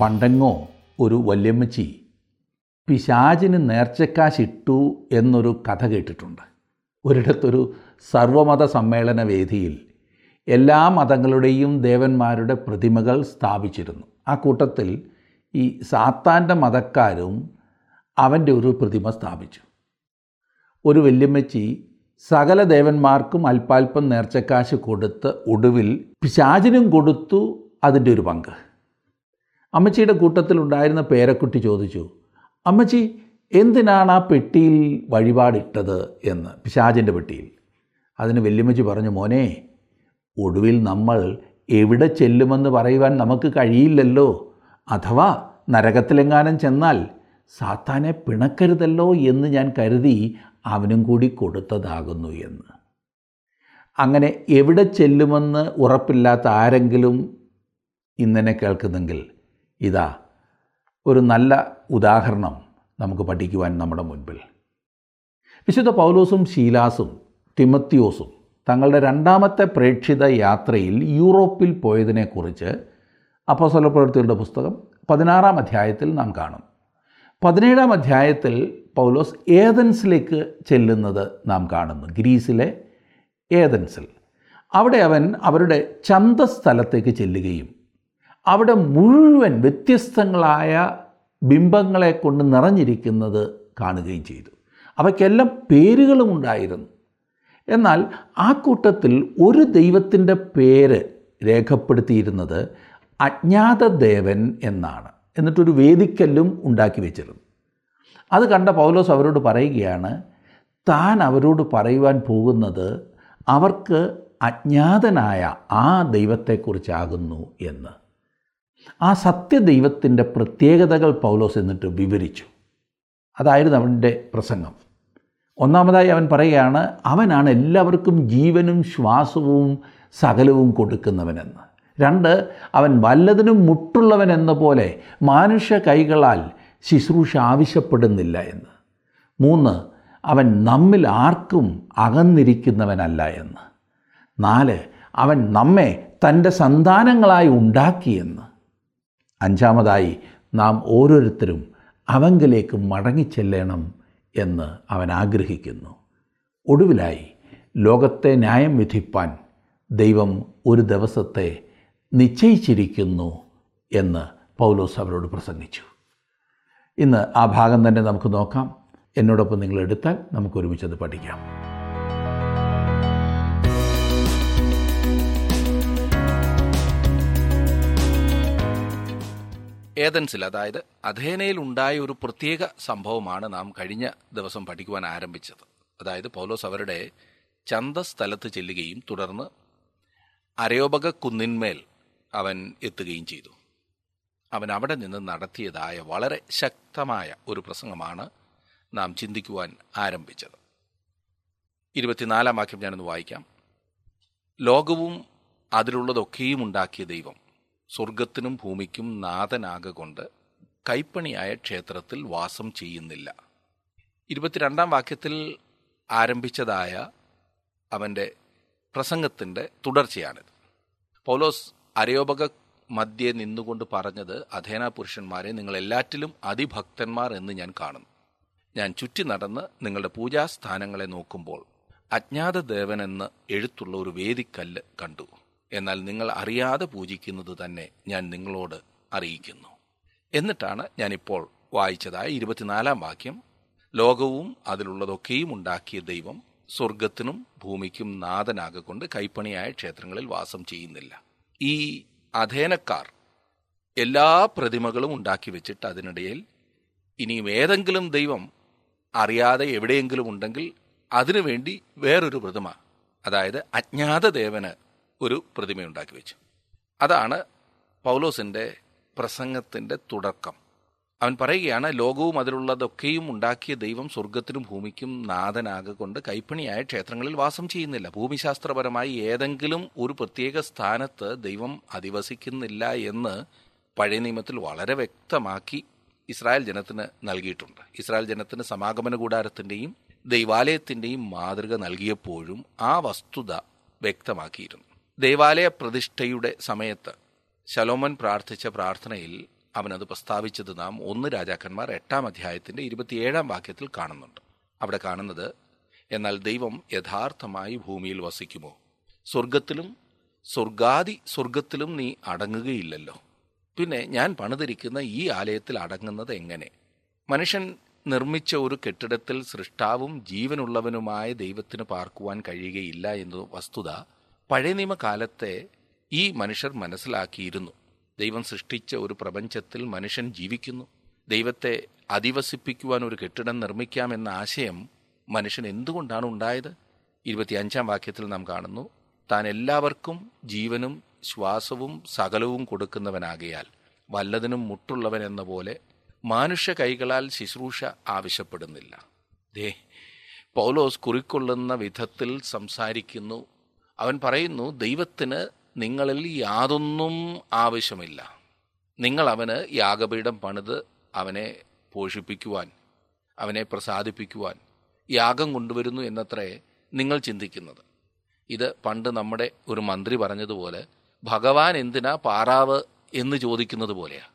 പണ്ടെങ്ങോ ഒരു വല്യമ്മച്ചി പിശാചിന് നേർച്ചക്കാശിട്ടു എന്നൊരു കഥ കേട്ടിട്ടുണ്ട്. ഒരിടത്തൊരു സർവമത സമ്മേളന വേദിയിൽ എല്ലാ മതങ്ങളുടെയും ദേവന്മാരുടെ പ്രതിമകൾ സ്ഥാപിച്ചിരുന്നു. ആ കൂട്ടത്തിൽ ഈ സാത്താന്റെ മതക്കാരും അവന്റെ ഒരു പ്രതിമ സ്ഥാപിച്ചു. ഒരു വല്യമ്മച്ചി സകല ദേവന്മാർക്കും അല്പാൽപ്പം നേർച്ചക്കാശ് കൊടുത്ത് ഒടുവിൽ പിശാചിനും കൊടുത്തു അതിന്റെ ഒരു പങ്ക്. അമ്മച്ചിയുടെ കൂട്ടത്തിലുണ്ടായിരുന്ന പേരക്കുട്ടി ചോദിച്ചു അമ്മച്ചി എന്തിനാണ് ആ പെട്ടിയിൽ വഴിപാടിട്ടത്? എന്ന് പിശാചിന്റെ പെട്ടിയിൽ. അതിന് വല്യമ്മച്ചി പറഞ്ഞു മോനെ ഒടുവിൽ നമ്മൾ എവിടെ ചെല്ലുമെന്ന് പറയുവാൻ നമുക്ക് കഴിയില്ലല്ലോ. അഥവാ നരകത്തിലെങ്ങാനും ചെന്നാൽ സാത്താനെ പിണക്കരുതല്ലോ എന്ന് ഞാൻ കരുതി അവനും കൂടി കൊടുത്തതാകുന്നു എന്ന്. അങ്ങനെ എവിടെ ചെല്ലുമെന്ന് ഉറപ്പില്ലാത്ത ആരെങ്കിലും ഇന്നനെ കേൾക്കുന്നെങ്കിൽ ഇതാ ഒരു നല്ല ഉദാഹരണം നമുക്ക് പഠിക്കുവാൻ നമ്മുടെ മുൻപിൽ. വിശുദ്ധ പൗലോസും ശീലാസും തിമത്തിയോസും തങ്ങളുടെ രണ്ടാമത്തെ പ്രേക്ഷിത യാത്രയിൽ യൂറോപ്പിൽ പോയതിനെക്കുറിച്ച് അപ്പോസ്തല പ്രവൃത്തികളുടെ പുസ്തകം പതിനാറാം അധ്യായത്തിൽ നാം കാണും. പതിനേഴാം അധ്യായത്തിൽ പൗലോസ് ഏതൻസിലേക്ക് ചെല്ലുന്നത് നാം കാണുന്നു. ഗ്രീസിലെ ഏതൻസിൽ. അവിടെ അവൻ അവരുടെ ചന്തസ്ഥലത്തേക്ക് ചെല്ലുകയും അവിടെ മുഴുവൻ വ്യത്യസ്തങ്ങളായ ബിംബങ്ങളെ കൊണ്ട് നിറഞ്ഞിരിക്കുന്നത് കാണുകയും ചെയ്തു. അവയ്ക്കെല്ലാം പേരുകളും ഉണ്ടായിരുന്നു. എന്നാൽ ആ കൂട്ടത്തിൽ ഒരു ദൈവത്തിന്റെ പേര് രേഖപ്പെടുത്തിയിരുന്നത് അജ്ഞാതദേവൻ എന്നാണ്. എന്നിട്ടൊരു വേദിക്കല്ലും ഉണ്ടാക്കി വെച്ചിരുന്നു. അത് കണ്ട പൗലോസ് അവരോട് പറയുകയാണ് താൻ അവരോട് പറയുവാൻ പോകുന്നത് അവർക്ക് അജ്ഞാതനായ ആ ദൈവത്തെക്കുറിച്ചാകുന്നു എന്ന്. ആ സത്യദൈവത്തിന്റെ പ്രത്യേകതകൾ പൗലോസ് എന്നിട്ട് വിവരിച്ചു. അതായിരുന്നു അവന്റെ പ്രസംഗം. ഒന്നാമതായി അവൻ പറയുകയാണ് അവനാണ് എല്ലാവർക്കും ജീവനും ശ്വാസവും സകലവും കൊടുക്കുന്നവനെന്ന്. രണ്ട് അവൻ വല്ലതിനും മുട്ടുള്ളവൻ എന്ന പോലെ മാനുഷ്യ കൈകളാൽ ശുശ്രൂഷ ആവശ്യപ്പെടുന്നില്ല എന്ന്. മൂന്ന് അവൻ നമ്മിൽ ആർക്കും അകന്നിരിക്കുന്നവനല്ല എന്ന്. നാല് അവൻ നമ്മെ തന്റെ സന്താനങ്ങളായി ഉണ്ടാക്കിയെന്ന് അഞ്ചാമതായി നാം ഓരോരുത്തരും അവങ്കിലേക്ക് മടങ്ങിച്ചെല്ലണം എന്ന് അവൻ ആഗ്രഹിക്കുന്നു. ഒടുവിലായി ലോകത്തെ ന്യായം വിധിപ്പാൻ ദൈവം ഒരു ദിവസത്തെ നിശ്ചയിച്ചിരിക്കുന്നു എന്ന് പൗലോസ് അവരോട് പ്രസംഗിച്ചു. ഇന്ന് ആ ഭാഗം തന്നെ നമുക്ക് നോക്കാം. എന്നോടൊപ്പം നിങ്ങൾ എടുത്താൽ നമുക്ക് ഒരുമിച്ചത് പഠിക്കാം. ഏതൻസിൽ അതായത് അധേനയിൽ ഉണ്ടായ ഒരു പ്രത്യേക സംഭവമാണ് നാം കഴിഞ്ഞ ദിവസം പഠിക്കുവാൻ ആരംഭിച്ചത്. അതായത് പൗലോസ് അവരുടെ ചന്ത സ്ഥലത്ത് ചെല്ലുകയും തുടർന്ന് അരയോപക കുന്നിന്മേൽ അവൻ എത്തുകയും ചെയ്തു. അവൻ അവിടെ നിന്ന് നടത്തിയതായ വളരെ ശക്തമായ ഒരു പ്രസംഗമാണ് നാം ചിന്തിക്കുവാൻ ആരംഭിച്ചത്. ഇരുപത്തിനാലാം വാക്യം ഞാനൊന്ന് വായിക്കാം. ലോകവും അതിലുള്ളതൊക്കെയും ഉണ്ടാക്കിയ ദൈവം സ്വർഗത്തിനും ഭൂമിക്കും നാഥനാകൊണ്ട് കൈപ്പണിയായ ക്ഷേത്രത്തിൽ വാസം ചെയ്യുന്നില്ല. ഇരുപത്തിരണ്ടാം വാക്യത്തിൽ ആരംഭിച്ചതായ അവന്റെ പ്രസംഗത്തിന്റെ തുടർച്ചയാണിത്. പൗലോസ് അരയോപക മധ്യേ നിന്നുകൊണ്ട് പറഞ്ഞത് അധേന പുരുഷന്മാരെ നിങ്ങൾ എല്ലാറ്റിലും അതിഭക്തന്മാർ എന്ന് ഞാൻ കാണുന്നു. ഞാൻ ചുറ്റി നടന്ന് നിങ്ങളുടെ പൂജാസ്ഥാനങ്ങളെ നോക്കുമ്പോൾ അജ്ഞാത ദേവനെന്ന് എഴുത്തുള്ള ഒരു വേദിക്കല്ല് കണ്ടു. എന്നാൽ നിങ്ങൾ അറിയാതെ പൂജിക്കുന്നത് തന്നെ ഞാൻ നിങ്ങളോട് അറിയിക്കുന്നു. എന്നിട്ടാണ് ഞാനിപ്പോൾ വായിച്ചതായ ഇരുപത്തിനാലാം വാക്യം. ലോകവും അതിലുള്ളതൊക്കെയും ഉണ്ടാക്കിയ ദൈവം സ്വർഗത്തിനും ഭൂമിക്കും നാഥനാകൊണ്ട് കൈപ്പണിയായ ക്ഷേത്രങ്ങളിൽ വാസം ചെയ്യുന്നില്ല. ഈ അധേനക്കാർ എല്ലാ പ്രതിമകളും ഉണ്ടാക്കി വെച്ചിട്ട് അതിനിടയിൽ ഇനിയും ഏതെങ്കിലും ദൈവം അറിയാതെ എവിടെയെങ്കിലും ഉണ്ടെങ്കിൽ അതിനുവേണ്ടി വേറൊരു പ്രതിമ അതായത് അജ്ഞാത ദേവന് ഒരു പ്രതിമയുണ്ടാക്കി വെച്ചു. അതാണ് പൗലോസിന്റെ പ്രസംഗത്തിന്റെ തുടക്കം. അവൻ പറയുകയാണ് ലോകവും അതിലുള്ളതൊക്കെയും ഉണ്ടാക്കിയ ദൈവം സ്വർഗത്തിനും ഭൂമിക്കും നാഥനാകൊണ്ട് കൈപ്പണിയായ ക്ഷേത്രങ്ങളിൽ വാസം ചെയ്യുന്നില്ല. ഭൂമിശാസ്ത്രപരമായി ഏതെങ്കിലും ഒരു പ്രത്യേക സ്ഥാനത്ത് ദൈവം അധിവസിക്കുന്നില്ല എന്ന് പഴയ നിയമത്തിൽ വളരെ വ്യക്തമാക്കി ഇസ്രായേൽ ജനത്തിന് നൽകിയിട്ടുണ്ട്. ഇസ്രായേൽ ജനത്തിന് സമാഗമന കൂടാരത്തിന്റെയും ദൈവാലയത്തിന്റെയും മാതൃക നൽകിയപ്പോഴും ആ വസ്തുത വ്യക്തമാക്കിയിരുന്നു. ദേവാലയ പ്രതിഷ്ഠയുടെ സമയത്ത് ശലോമൻ പ്രാർത്ഥിച്ച പ്രാർത്ഥനയിൽ അവനത് പ്രസ്താവിച്ചത് നാം ഒന്ന് രാജാക്കന്മാർ എട്ടാം അധ്യായത്തിന്റെ ഇരുപത്തിയേഴാം വാക്യത്തിൽ കാണുന്നുണ്ട്. അവിടെ കാണുന്നത് എന്നാൽ ദൈവം യഥാർത്ഥമായി ഭൂമിയിൽ വസിക്കുമോ? സ്വർഗത്തിലും സ്വർഗാദി സ്വർഗത്തിലും നീ അടങ്ങുകയില്ലല്ലോ. പിന്നെ ഞാൻ പണിതിരിക്കുന്ന ഈ ആലയത്തിൽ അടങ്ങുന്നത് എങ്ങനെ? മനുഷ്യൻ നിർമ്മിച്ച ഒരു കെട്ടിടത്തിൽ സൃഷ്ടാവും ജീവനുള്ളവനുമായ ദൈവത്തിന് പാർക്കുവാൻ കഴിയുകയില്ല എന്ന വസ്തുത പഴയ നിയമകാലത്തെ ഈ മനുഷ്യർ മനസ്സിലാക്കിയിരുന്നു. ദൈവം സൃഷ്ടിച്ച ഒരു പ്രപഞ്ചത്തിൽ മനുഷ്യൻ ജീവിക്കുന്നു. ദൈവത്തെ അധിവസിപ്പിക്കുവാൻ ഒരു കെട്ടിടം നിർമ്മിക്കാമെന്ന ആശയം മനുഷ്യൻ എന്തുകൊണ്ടാണ് ഉണ്ടായത്? ഇരുപത്തിയഞ്ചാം വാക്യത്തിൽ നാം കാണുന്നു താൻ എല്ലാവർക്കും ജീവനും ശ്വാസവും സകലവും കൊടുക്കുന്നവനാകയാൽ വല്ലതിനും മുട്ടുള്ളവൻ എന്ന പോലെ മാനുഷ്യ കൈകളാൽ ശുശ്രൂഷ ആവശ്യപ്പെടുന്നില്ല. ദേ പൗലോസ് കുറിക്കൊള്ളുന്ന വിധത്തിൽ സംസാരിക്കുന്നു അവൻ പറയുന്നു ദൈവത്തിന് നിങ്ങളിൽ യാതൊന്നും ആവശ്യമില്ല. നിങ്ങൾ അവന് യാഗപീഠം പണിത് അവനെ പോഷിപ്പിക്കുവാൻ അവനെ പ്രസാദിപ്പിക്കുവാൻ യാഗം കൊണ്ടുവരുന്നു എന്നത്രേ നിങ്ങൾ ചിന്തിക്കുന്നത്. ഇത് പണ്ട് നമ്മുടെ ഒരു മന്ത്രി പറഞ്ഞതുപോലെ ഭഗവാൻ എന്തിനാ പാറാവ് എന്ന് ചോദിക്കുന്നത് പോലെയാണ്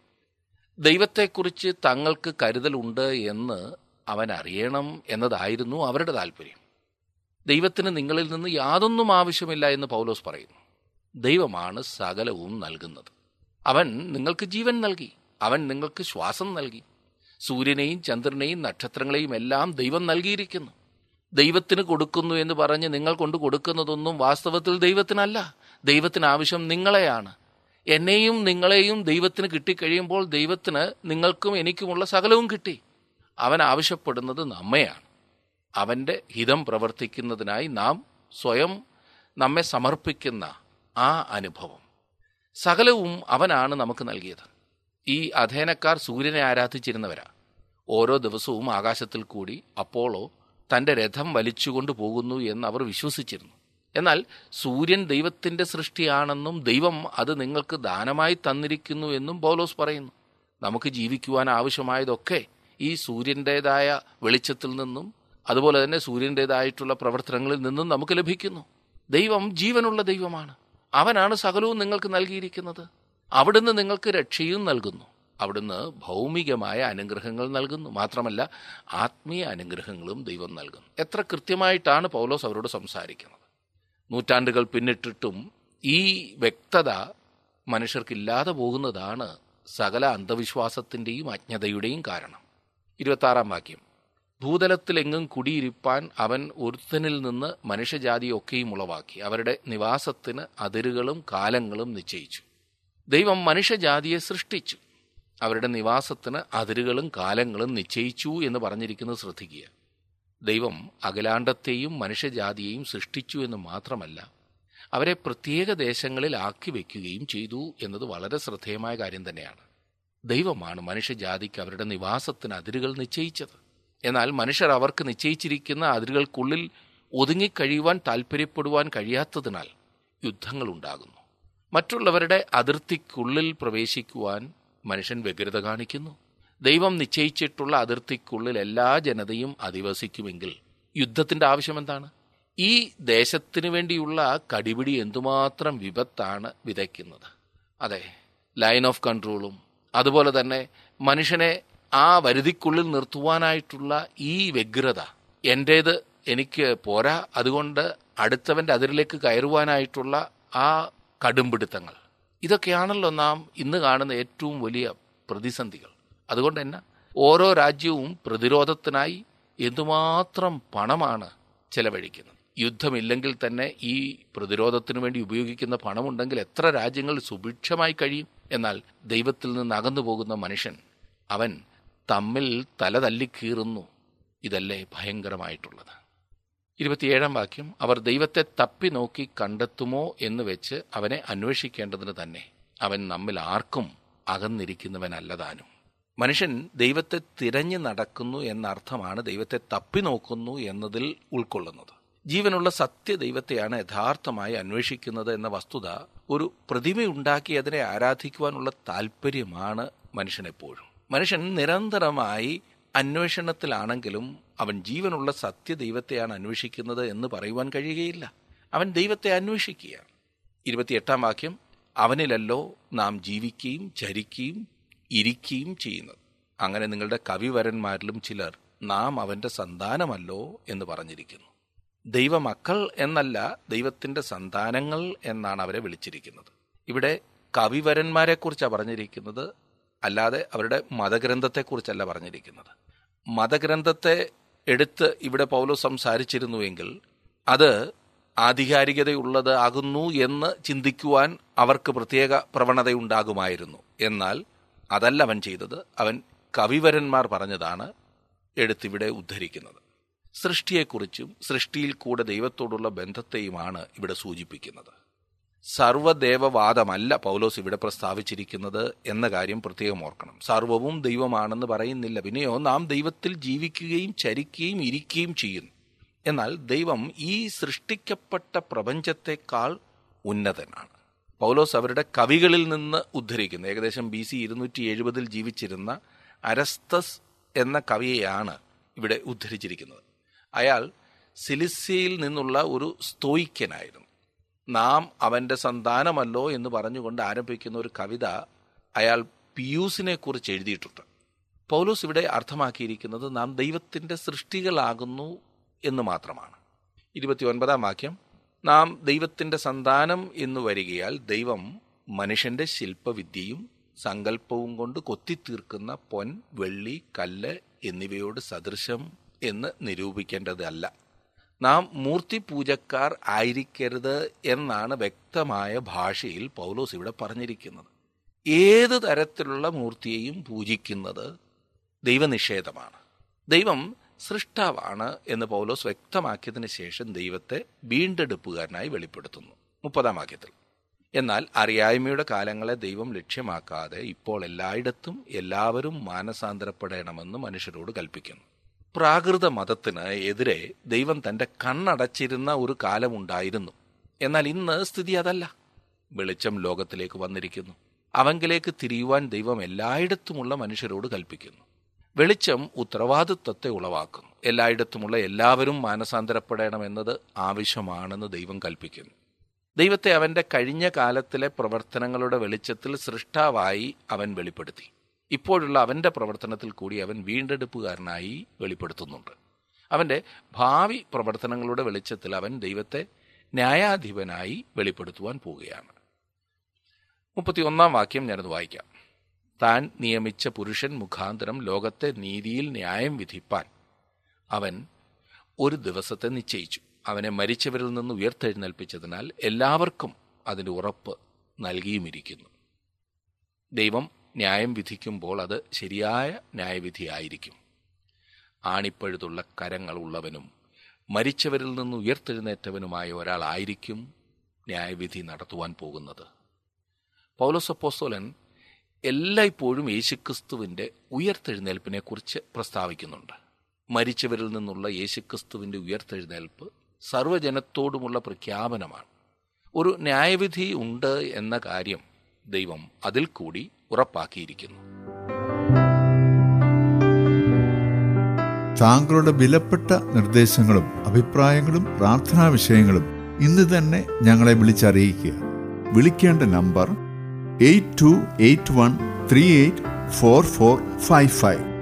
ദൈവത്തെക്കുറിച്ച് തങ്ങൾക്ക് കരുതലുണ്ട് എന്ന് അവൻ അറിയണം എന്നതായിരുന്നു അവരുടെ താല്പര്യം ദൈവത്തിന് നിങ്ങളിൽ നിന്ന് യാതൊന്നും ആവശ്യമില്ല എന്ന് പൗലോസ് പറയുന്നു. ദൈവമാണ് സകലവും നൽകുന്നത്. അവൻ നിങ്ങൾക്ക് ജീവൻ നൽകി അവൻ നിങ്ങൾക്ക് ശ്വാസം നൽകി. സൂര്യനെയും ചന്ദ്രനെയും നക്ഷത്രങ്ങളെയും എല്ലാം ദൈവം നൽകിയിരിക്കുന്നു. ദൈവത്തിന് കൊടുക്കുന്നു എന്ന് പറഞ്ഞ് നിങ്ങൾ കൊണ്ട് കൊടുക്കുന്നതൊന്നും വാസ്തവത്തിൽ ദൈവത്തിനല്ല. ദൈവത്തിന് ആവശ്യം നിങ്ങളെയാണ്. എന്നെയും നിങ്ങളെയും ദൈവത്തിന് കിട്ടിക്കഴിയുമ്പോൾ ദൈവത്തിന് നിങ്ങൾക്കും എനിക്കുമുള്ള സകലവും കിട്ടി. അവൻ ആവശ്യപ്പെടുന്നത് നമ്മയാണ്. അവന്റെ ഹിതം പ്രവർത്തിക്കുന്നതിനായി നാം സ്വയം നമ്മെ സമർപ്പിക്കുന്ന ആ അനുഭവം. സകലവും അവനാണ് നമുക്ക് നൽകിയത്. ഈ അധേനക്കാർ സൂര്യനെ ആരാധിച്ചിരുന്നവരാ. ഓരോ ദിവസവും ആകാശത്തിൽ കൂടി അപ്പോളോ തന്റെ രഥം വലിച്ചുകൊണ്ട് പോകുന്നു എന്ന് അവർ വിശ്വസിച്ചിരുന്നു. എന്നാൽ സൂര്യൻ ദൈവത്തിന്റെ സൃഷ്ടിയാണെന്നും ദൈവം അത് നിങ്ങൾക്ക് ദാനമായി തന്നിരിക്കുന്നു എന്നും പൗലോസ് പറയുന്നു. നമുക്ക് ജീവിക്കുവാൻ ആവശ്യമായതൊക്കെ ഈ സൂര്യന്റേതായ വെളിച്ചത്തിൽ നിന്നും അതുപോലെ തന്നെ സൂര്യന്റേതായിട്ടുള്ള പ്രവർത്തനങ്ങളിൽ നിന്നും നമുക്ക് ലഭിക്കുന്നു. ദൈവം ജീവനുള്ള ദൈവമാണ്. അവനാണ് സകലവും നിങ്ങൾക്ക് നൽകിയിരിക്കുന്നത്. അവിടുന്ന് നിങ്ങൾക്ക് രക്ഷയും നൽകുന്നു. അവിടുന്ന് ഭൗമികമായ അനുഗ്രഹങ്ങൾ നൽകുന്നു. മാത്രമല്ല ആത്മീയ അനുഗ്രഹങ്ങളും ദൈവം നൽകുന്നു. എത്ര കൃത്യമായിട്ടാണ് പൗലോസ് അവരോട് സംസാരിക്കുന്നത്. നൂറ്റാണ്ടുകൾ പിന്നിട്ടിട്ടും ഈ വ്യക്തത മനുഷ്യർക്കില്ലാതെ പോകുന്നതാണ് സകല അന്ധവിശ്വാസത്തിന്റെയും അജ്ഞതയുടെയും കാരണം. ഇരുപത്താറാം വാക്യം. ഭൂതലത്തിലെങ്ങും കുടിയിരിപ്പാൻ അവൻ ഒരുത്തനിൽ നിന്ന് മനുഷ്യജാതിയൊക്കെയും ഉളവാക്കി. അവരുടെ നിവാസത്തിന് അതിരുകളും കാലങ്ങളും നിശ്ചയിച്ചു. ദൈവം മനുഷ്യജാതിയെ സൃഷ്ടിച്ചു. അവരുടെ നിവാസത്തിന് അതിരുകളും കാലങ്ങളും നിശ്ചയിച്ചു എന്ന് പറഞ്ഞിരിക്കുന്നത് ശ്രദ്ധിക്കുക. ദൈവം അഖിലാണ്ടത്തെയും മനുഷ്യജാതിയെയും സൃഷ്ടിച്ചു എന്ന് മാത്രമല്ല അവരെ പ്രത്യേക ദേശങ്ങളിൽ ആക്കി വയ്ക്കുകയും ചെയ്തു എന്നത് വളരെ ശ്രദ്ധേയമായ കാര്യം തന്നെയാണ്. ദൈവമാണ് മനുഷ്യജാതിക്ക് അവരുടെ നിവാസത്തിന് അതിരുകൾ നിശ്ചയിച്ചത്. എന്നാൽ മനുഷ്യർ അവർക്ക് നിശ്ചയിച്ചിരിക്കുന്ന അതിരുകൾക്കുള്ളിൽ ഒതുങ്ങിക്കഴിയുവാൻ താൽപ്പര്യപ്പെടുവാൻ കഴിയാത്തതിനാൽ യുദ്ധങ്ങൾ ഉണ്ടാകുന്നു. മറ്റുള്ളവരുടെ അതിർത്തിക്കുള്ളിൽ പ്രവേശിക്കുവാൻ മനുഷ്യൻ വ്യഗ്രത കാണിക്കുന്നു. ദൈവം നിശ്ചയിച്ചിട്ടുള്ള അതിർത്തിക്കുള്ളിൽ എല്ലാ ജനതയും അധിവസിക്കുമെങ്കിൽ യുദ്ധത്തിന്റെ ആവശ്യം എന്താണ്? ഈ ദേശത്തിനു വേണ്ടിയുള്ള കടിപിടി എന്തുമാത്രം വിപത്താണ് വിതയ്ക്കുന്നത്? അതെ ലൈൻ ഓഫ് കൺട്രോളും അതുപോലെ തന്നെ മനുഷ്യനെ ആ വരുതിക്കുള്ളിൽ നിർത്തുവാനായിട്ടുള്ള ഈ വ്യഗ്രത എന്റേത് എനിക്ക് പോരാ. അതുകൊണ്ട് അടുത്തവന്റെ അതിരിലേക്ക് കയറുവാനായിട്ടുള്ള ആ കടുംപിടുത്തങ്ങൾ. ഇതൊക്കെയാണല്ലോ നാം ഇന്ന് കാണുന്ന ഏറ്റവും വലിയ പ്രതിസന്ധികൾ. അതുകൊണ്ട് തന്നെ ഓരോ രാജ്യവും പ്രതിരോധത്തിനായി എന്തുമാത്രം പണമാണ് ചെലവഴിക്കുന്നത്. യുദ്ധമില്ലെങ്കിൽ തന്നെ ഈ പ്രതിരോധത്തിനു വേണ്ടി ഉപയോഗിക്കുന്ന പണമുണ്ടെങ്കിൽ എത്ര രാജ്യങ്ങൾ സുഭിക്ഷമായി കഴിയും? എന്നാൽ ദൈവത്തിൽ നിന്ന് അകന്നു പോകുന്ന മനുഷ്യൻ അവൻ തമ്മിൽ തല തല്ലിക്കീറുന്നു ഇതല്ലേ ഭയങ്കരമായിട്ടുള്ളത്. ഇരുപത്തിയേഴാം വാക്യം അവർ ദൈവത്തെ തപ്പി നോക്കി കണ്ടെത്തുമോ എന്ന് വെച്ച് അവനെ അന്വേഷിക്കേണ്ടതിന് തന്നെ അവൻ നമ്മിൽ ആർക്കും അകന്നിരിക്കുന്നവനല്ലതാനും. മനുഷ്യൻ ദൈവത്തെ തിരഞ്ഞു നടക്കുന്നു എന്നർത്ഥമാണ് ദൈവത്തെ തപ്പി നോക്കുന്നു എന്നതിൽ ഉൾക്കൊള്ളുന്നത്. ജീവനുള്ള സത്യ ദൈവത്തെയാണ് യഥാർത്ഥമായി അന്വേഷിക്കുന്നത് എന്ന വസ്തുത ഒരു പ്രതിമയുണ്ടാക്കി അതിനെ ആരാധിക്കുവാനുള്ള താല്പര്യമാണ് മനുഷ്യനെപ്പോഴും. മനുഷ്യൻ നിരന്തരമായി അന്വേഷണത്തിലാണെങ്കിലും അവൻ ജീവനുള്ള സത്യ ദൈവത്തെയാണ് അന്വേഷിക്കുന്നത് എന്ന് പറയുവാൻ കഴിയുകയില്ല. അവൻ ദൈവത്തെ അന്വേഷിക്കുകയാണ്. ഇരുപത്തിയെട്ടാം വാക്യം അവനിലല്ലോ നാം ജീവിക്കുകയും ചരിക്കുകയും ഇരിക്കുകയും ചെയ്യുന്നത്. അങ്ങനെ നിങ്ങളുടെ കവിവരന്മാരിലും ചിലർ നാം അവന്റെ സന്താനമല്ലോ എന്ന് പറഞ്ഞിരിക്കുന്നു. ദൈവമക്കൾ എന്നല്ല ദൈവത്തിന്റെ സന്താനങ്ങൾ എന്നാണ് അവരെ വിളിച്ചിരിക്കുന്നത്. ഇവിടെ കവിവരന്മാരെക്കുറിച്ചാണ് പറഞ്ഞിരിക്കുന്നത്. അല്ലാതെ അവരുടെ മതഗ്രന്ഥത്തെക്കുറിച്ചല്ല പറഞ്ഞിരിക്കുന്നത്. മതഗ്രന്ഥത്തെ എടുത്ത് ഇവിടെ പൗലോ സംസാരിച്ചിരുന്നുവെങ്കിൽ അത് ആധികാരികതയുള്ളത് ആകുന്നു എന്ന് ചിന്തിക്കുവാൻ അവർക്ക് പ്രത്യേക പ്രവണതയുണ്ടാകുമായിരുന്നു. എന്നാൽ അതല്ല അവൻ ചെയ്തത്. അവൻ കവിവരന്മാർ പറഞ്ഞതാണ് എടുത്തിവിടെ ഉദ്ധരിക്കുന്നത്. സൃഷ്ടിയെക്കുറിച്ചും സൃഷ്ടിയിൽ കൂടെ ദൈവത്തോടുള്ള ബന്ധത്തെയുമാണ് ഇവിടെ സൂചിപ്പിക്കുന്നത്. സർവദേവവാദമല്ല പൗലോസ് ഇവിടെ പ്രസ്താവിച്ചിരിക്കുന്നത് എന്ന കാര്യം പ്രത്യേകം ഓർക്കണം. സർവവും ദൈവമാണെന്ന് പറയുന്നില്ല. പിന്നെയോ നാം ദൈവത്തിൽ ജീവിക്കുകയും ചരിക്കുകയും ഇരിക്കുകയും ചെയ്യുന്നു. എന്നാൽ ദൈവം ഈ സൃഷ്ടിക്കപ്പെട്ട പ്രപഞ്ചത്തെക്കാൾ ഉന്നതനാണ്. പൗലോസ് അവരുടെ കവികളിൽ നിന്ന് ഉദ്ധരിക്കുന്നു. ഏകദേശം ബി സി ഇരുന്നൂറ്റി എഴുപതിൽ ജീവിച്ചിരുന്ന അരസ്തസ് എന്ന കവിയെയാണ് ഇവിടെ ഉദ്ധരിച്ചിരിക്കുന്നത്. അയാൾ സിലിസിയയിൽ നിന്നുള്ള ഒരു സ്തോയിക്കനായിരുന്നു നാം അവന്റെ സന്താനമല്ലോ എന്ന് പറഞ്ഞുകൊണ്ട് ആരംഭിക്കുന്ന ഒരു കവിത അയാൾ പിയൂസിനെ കുറിച്ച് എഴുതിയിട്ടുണ്ട്. പൗലോസ് ഇവിടെ അർത്ഥമാക്കിയിരിക്കുന്നത് നാം ദൈവത്തിന്റെ സൃഷ്ടികളാകുന്നു എന്ന് മാത്രമാണ്. ഇരുപത്തി ഒൻപതാം വാക്യം നാം ദൈവത്തിന്റെ സന്താനം എന്ന് വരികയാൽ ദൈവം മനുഷ്യന്റെ ശില്പവിദ്യയും സങ്കല്പവും കൊണ്ട് കൊത്തിത്തീർക്കുന്ന പൊൻ വെള്ളി കല്ല് എന്നിവയോട് സദൃശം എന്ന് നിരൂപിക്കേണ്ടതല്ല. നാം മൂർത്തി പൂജക്കാർ ആയിരിക്കരുത് എന്നാണ് വ്യക്തമായ ഭാഷയിൽ പൗലോസ് ഇവിടെ പറഞ്ഞിരിക്കുന്നത്. ഏത് തരത്തിലുള്ള മൂർത്തിയെയും പൂജിക്കുന്നത് ദൈവനിഷേധമാണ്. ദൈവം സൃഷ്ടാവാണ് എന്ന് പൗലോസ് വ്യക്തമാക്കിയതിന് ശേഷം ദൈവത്തെ വീണ്ടെടുപ്പുകാരനായി വെളിപ്പെടുത്തുന്നു. മുപ്പതാം വാക്യത്തിൽ. എന്നാൽ അറിയായ്മയുടെ കാലങ്ങളെ ദൈവം ലക്ഷ്യമാക്കാതെ ഇപ്പോൾ എല്ലായിടത്തും എല്ലാവരും മാനസാന്തരപ്പെടണമെന്ന് മനുഷ്യരോട് കൽപ്പിക്കുന്നു. പ്രാകൃത മതത്തിന് എതിരെ ദൈവം തന്റെ കണ്ണടച്ചിരുന്ന ഒരു കാലമുണ്ടായിരുന്നു. എന്നാൽ ഇന്ന് സ്ഥിതി അതല്ല. വെളിച്ചം ലോകത്തിലേക്ക് വന്നിരിക്കുന്നു. അവങ്കിലേക്ക് തിരിയുവാൻ ദൈവം എല്ലായിടത്തുമുള്ള മനുഷ്യരോട് കൽപ്പിക്കുന്നു. വെളിച്ചം ഉത്തരവാദിത്വത്തെ ഉളവാക്കുന്നു. എല്ലായിടത്തുമുള്ള എല്ലാവരും മാനസാന്തരപ്പെടണമെന്നത് ആവശ്യമാണെന്ന് ദൈവം കൽപ്പിക്കുന്നു. ദൈവത്തെ അവന്റെ കഴിഞ്ഞ കാലത്തിലെ പ്രവർത്തനങ്ങളുടെ വെളിച്ചത്തിൽ സൃഷ്ടാവായി അവൻ വെളിപ്പെടുത്തി. ഇപ്പോഴുള്ള അവന്റെ പ്രവർത്തനത്തിൽ കൂടി അവൻ വീണ്ടെടുപ്പുകാരനായി വെളിപ്പെടുത്തുന്നുണ്ട്. അവന്റെ ഭാവി പ്രവർത്തനങ്ങളുടെ വെളിച്ചത്തിൽ അവൻ ദൈവത്തെ ന്യായാധിപനായി വെളിപ്പെടുത്തുവാൻ പോവുകയാണ്. മുപ്പത്തി ഒന്നാം വാക്യം ഞാനത് വായിക്കാം. താൻ നിയമിച്ച പുരുഷൻ മുഖാന്തരം ലോകത്തെ നീതിയിൽ ന്യായം വിധിപ്പാൻ അവൻ ഒരു ദിവസത്തെ നിശ്ചയിച്ചു. അവനെ മരിച്ചവരിൽ നിന്ന് ഉയർത്തെഴുന്നേൽപ്പിച്ചതിനാൽ എല്ലാവർക്കും അതിന്റെ ഉറപ്പ് നൽകിയുമിരിക്കുന്നു. ദൈവം ന്യായം വിധിക്കുമ്പോൾ അത് ശരിയായ ന്യായവിധിയായിരിക്കും. ആണിപ്പഴുതുള്ള കരങ്ങൾ ഉള്ളവനും മരിച്ചവരിൽ നിന്ന് ഉയർത്തെഴുന്നേറ്റവനുമായ ഒരാളായിരിക്കും ന്യായവിധി നടത്തുവാൻ പോകുന്നത്. പൗലോസപ്പോസ്തോലൻ എല്ലായ്പ്പോഴും യേശുക്രിസ്തുവിന്റെ ഉയർത്തെഴുന്നേൽപ്പിനെക്കുറിച്ച് പ്രസ്താവിക്കുന്നുണ്ട്. മരിച്ചവരിൽ നിന്നുള്ള യേശുക്രിസ്തുവിന്റെ ഉയർത്തെഴുന്നേൽപ്പ് സർവജനത്തോടുമുള്ള പ്രഖ്യാപനമാണ്. ഒരു ന്യായവിധി ഉണ്ട് എന്ന കാര്യം ദൈവം അതിൽ കൂടി ഉറപ്പാക്കിയിരിക്കുന്നു. താങ്കളുടെ വിലപ്പെട്ട നിർദ്ദേശങ്ങളും അഭിപ്രായങ്ങളും പ്രാർത്ഥനാ വിഷയങ്ങളും ഇന്ന് തന്നെ ഞങ്ങളെ വിളിച്ചറിയിക്കുക. വിളിക്കേണ്ട number eight two eight one three eight four four five five.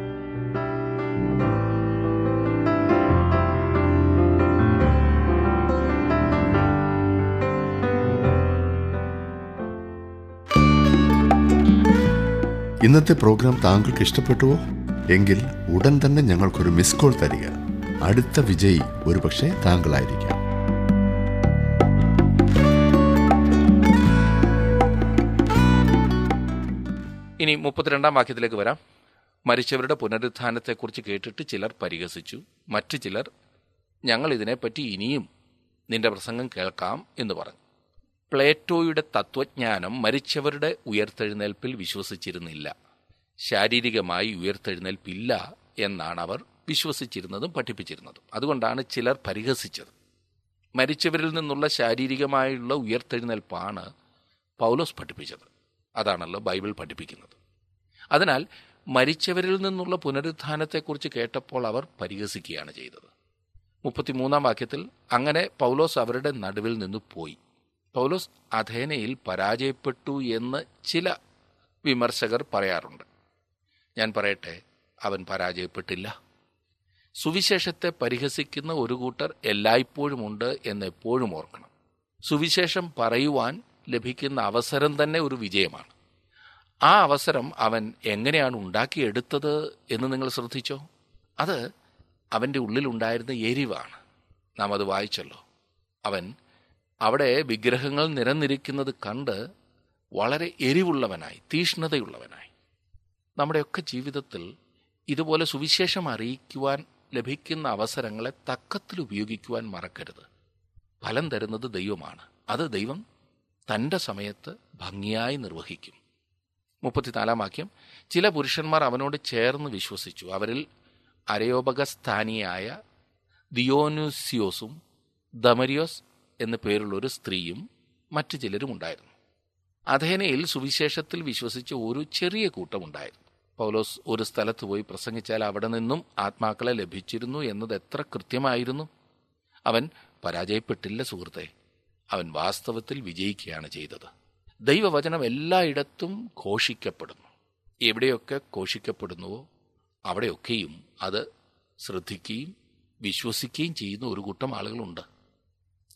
ഇന്നത്തെ പ്രോഗ്രാം താങ്കൾക്ക് ഇഷ്ടപ്പെട്ടുവോ? എങ്കിൽ ഉടൻ തന്നെ ഞങ്ങൾക്കൊരു മിസ് കോൾ തരിക. അടുത്ത വിജയി ഒരുപക്ഷെ താങ്കളായിരിക്കാം. ഇനി മുപ്പത്തിരണ്ടാം വാക്യത്തിലേക്ക് വരാം. മരിച്ചവരുടെ പുനരുത്ഥാനത്തെക്കുറിച്ച് കേട്ടിട്ട് ചിലർ പരിഹസിച്ചു. മറ്റു ചിലർ ഞങ്ങൾ ഇതിനെപ്പറ്റി ഇനിയും നിന്റെ പ്രസംഗം കേൾക്കാം എന്ന് പറഞ്ഞു. പ്ലേറ്റോയുടെ തത്വജ്ഞാനം മരിച്ചവരുടെ ഉയർത്തെഴുന്നേൽപ്പിൽ വിശ്വസിച്ചിരുന്നില്ല. ശാരീരികമായി ഉയർത്തെഴുന്നേൽപ്പില്ല എന്നാണ് അവർ വിശ്വസിച്ചിരുന്നതും പഠിപ്പിച്ചിരുന്നതും. അതുകൊണ്ടാണ് ചിലർ പരിഹസിച്ചത്. മരിച്ചവരിൽ നിന്നുള്ള ശാരീരികമായുള്ള ഉയർത്തെഴുന്നേൽപ്പാണ് പൗലോസ് പഠിപ്പിച്ചത്. അതാണല്ലോ ബൈബിൾ പഠിപ്പിക്കുന്നത്. അതിനാൽ മരിച്ചവരിൽ നിന്നുള്ള പുനരുത്ഥാനത്തെക്കുറിച്ച് കേട്ടപ്പോൾ അവർ പരിഹസിക്കുകയാണ് ചെയ്തത്. മുപ്പത്തിമൂന്നാം വാക്യത്തിൽ അങ്ങനെ പൗലോസ് അവരുടെ നടുവിൽ നിന്ന് പോയി. പൗലോസ് അഥേനയിൽ പരാജയപ്പെട്ടു എന്ന് ചില വിമർശകർ പറയാറുണ്ട്. ഞാൻ പറയട്ടെ അവൻ പരാജയപ്പെട്ടില്ല. സുവിശേഷത്തെ പരിഹസിക്കുന്ന ഒരു കൂട്ടർ എല്ലായ്പ്പോഴും ഉണ്ട് എന്ന് എപ്പോഴും ഓർക്കണം. സുവിശേഷം പറയുവാൻ ലഭിക്കുന്ന അവസരം തന്നെ ഒരു വിജയമാണ്. ആ അവസരം അവൻ എങ്ങനെയാണ് ഉണ്ടാക്കിയെടുത്തത് എന്ന് നിങ്ങൾ ശ്രദ്ധിച്ചോ? അത് അവന്റെ ഉള്ളിലുണ്ടായിരുന്ന എരിവാണ്. നാം അത് വായിച്ചല്ലോ. അവൻ അവിടെ വിഗ്രഹങ്ങൾ നിരന്നിരിക്കുന്നത് കണ്ട് വളരെ എരിവുള്ളവനായി തീഷ്ണതയുള്ളവനായി. നമ്മുടെയൊക്കെ ജീവിതത്തിൽ ഇതുപോലെ സുവിശേഷം അറിയിക്കുവാൻ ലഭിക്കുന്ന അവസരങ്ങളെ തക്കത്തിൽ ഉപയോഗിക്കുവാൻ മറക്കരുത്. ഫലം തരുന്നത് ദൈവമാണ്. അത് ദൈവം തന്റെ സമയത്ത് ഭംഗിയായി നിർവഹിക്കും. മുപ്പത്തിനാലാം വാക്യം ചില പുരുഷന്മാർ അവനോട് ചേർന്ന് വിശ്വസിച്ചു. അവരിൽ അരയോപകസ്ഥാനിയായ ദിയോനുസിയോസും ദമരിയോസ് എന്നു പേരുള്ള ഒരു സ്ത്രീയും മറ്റു ചിലരും ഉണ്ടായിരുന്നു. അഥേനയിൽ സുവിശേഷത്തിൽ വിശ്വസിച്ച ഒരു ചെറിയ കൂട്ടമുണ്ടായിരുന്നു. പൗലോസ് ഒരു സ്ഥലത്ത് പോയി പ്രസംഗിച്ചാൽ അവിടെ നിന്നും ആത്മാക്കളെ ലഭിച്ചിരുന്നു എന്നത് എത്ര കൃത്യമായിരുന്നു? അവൻ പരാജയപ്പെട്ടില്ല സുഹൃത്തെ. അവൻ വാസ്തവത്തിൽ വിജയിക്കുകയാണ് ചെയ്തത്. ദൈവവചനം എല്ലായിടത്തും ഘോഷിക്കപ്പെടുന്നു. എവിടെയൊക്കെ ഘോഷിക്കപ്പെടുന്നുവോ അവിടെയൊക്കെയും അത് ശ്രദ്ധിക്കുകയും വിശ്വസിക്കുകയും ചെയ്യുന്ന ഒരു കൂട്ടം ആളുകളുണ്ട്.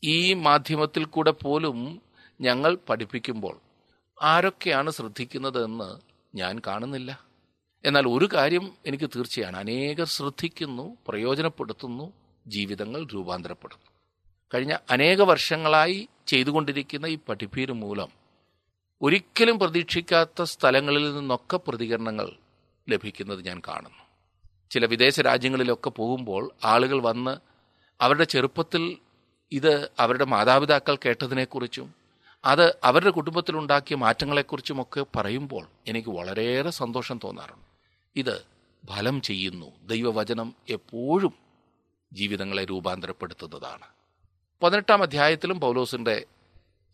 ഈ മാധ്യമത്തിൽ കൂടെ പോലും ഞങ്ങൾ പഠിപ്പിക്കുമ്പോൾ ആരൊക്കെയാണ് ശ്രദ്ധിക്കുന്നതെന്ന് ഞാൻ കാണുന്നില്ല. എന്നാൽ ഒരു കാര്യം എനിക്ക് തീർച്ചയാണ്. അനേകർ ശ്രദ്ധിക്കുന്നു പ്രയോജനപ്പെടുത്തുന്നു ജീവിതങ്ങൾ രൂപാന്തരപ്പെടുന്നു. കഴിഞ്ഞ അനേക വർഷങ്ങളായി ചെയ്തുകൊണ്ടിരിക്കുന്ന ഈ പഠിപ്പീര് മൂലം ഒരിക്കലും പ്രതീക്ഷിക്കാത്ത സ്ഥലങ്ങളിൽ നിന്നൊക്കെ പ്രതികരണങ്ങൾ ലഭിക്കുന്നത് ഞാൻ കാണുന്നു. ചില വിദേശ രാജ്യങ്ങളിലൊക്കെ പോകുമ്പോൾ ആളുകൾ വന്ന് അവരുടെ ചെറുപ്പത്തിൽ ഇത് അവരുടെ മാതാപിതാക്കൾ കേട്ടതിനെക്കുറിച്ചും അത് അവരുടെ കുടുംബത്തിലുണ്ടാക്കിയ മാറ്റങ്ങളെക്കുറിച്ചുമൊക്കെ പറയുമ്പോൾ എനിക്ക് വളരെയേറെ സന്തോഷം തോന്നാറുണ്ട്. ഇത് ഫലം ചെയ്യുന്നു. ദൈവവചനം എപ്പോഴും ജീവിതങ്ങളെ രൂപാന്തരപ്പെടുത്തുന്നതാണ്. പതിനെട്ടാം അധ്യായത്തിലും പൗലോസിന്റെ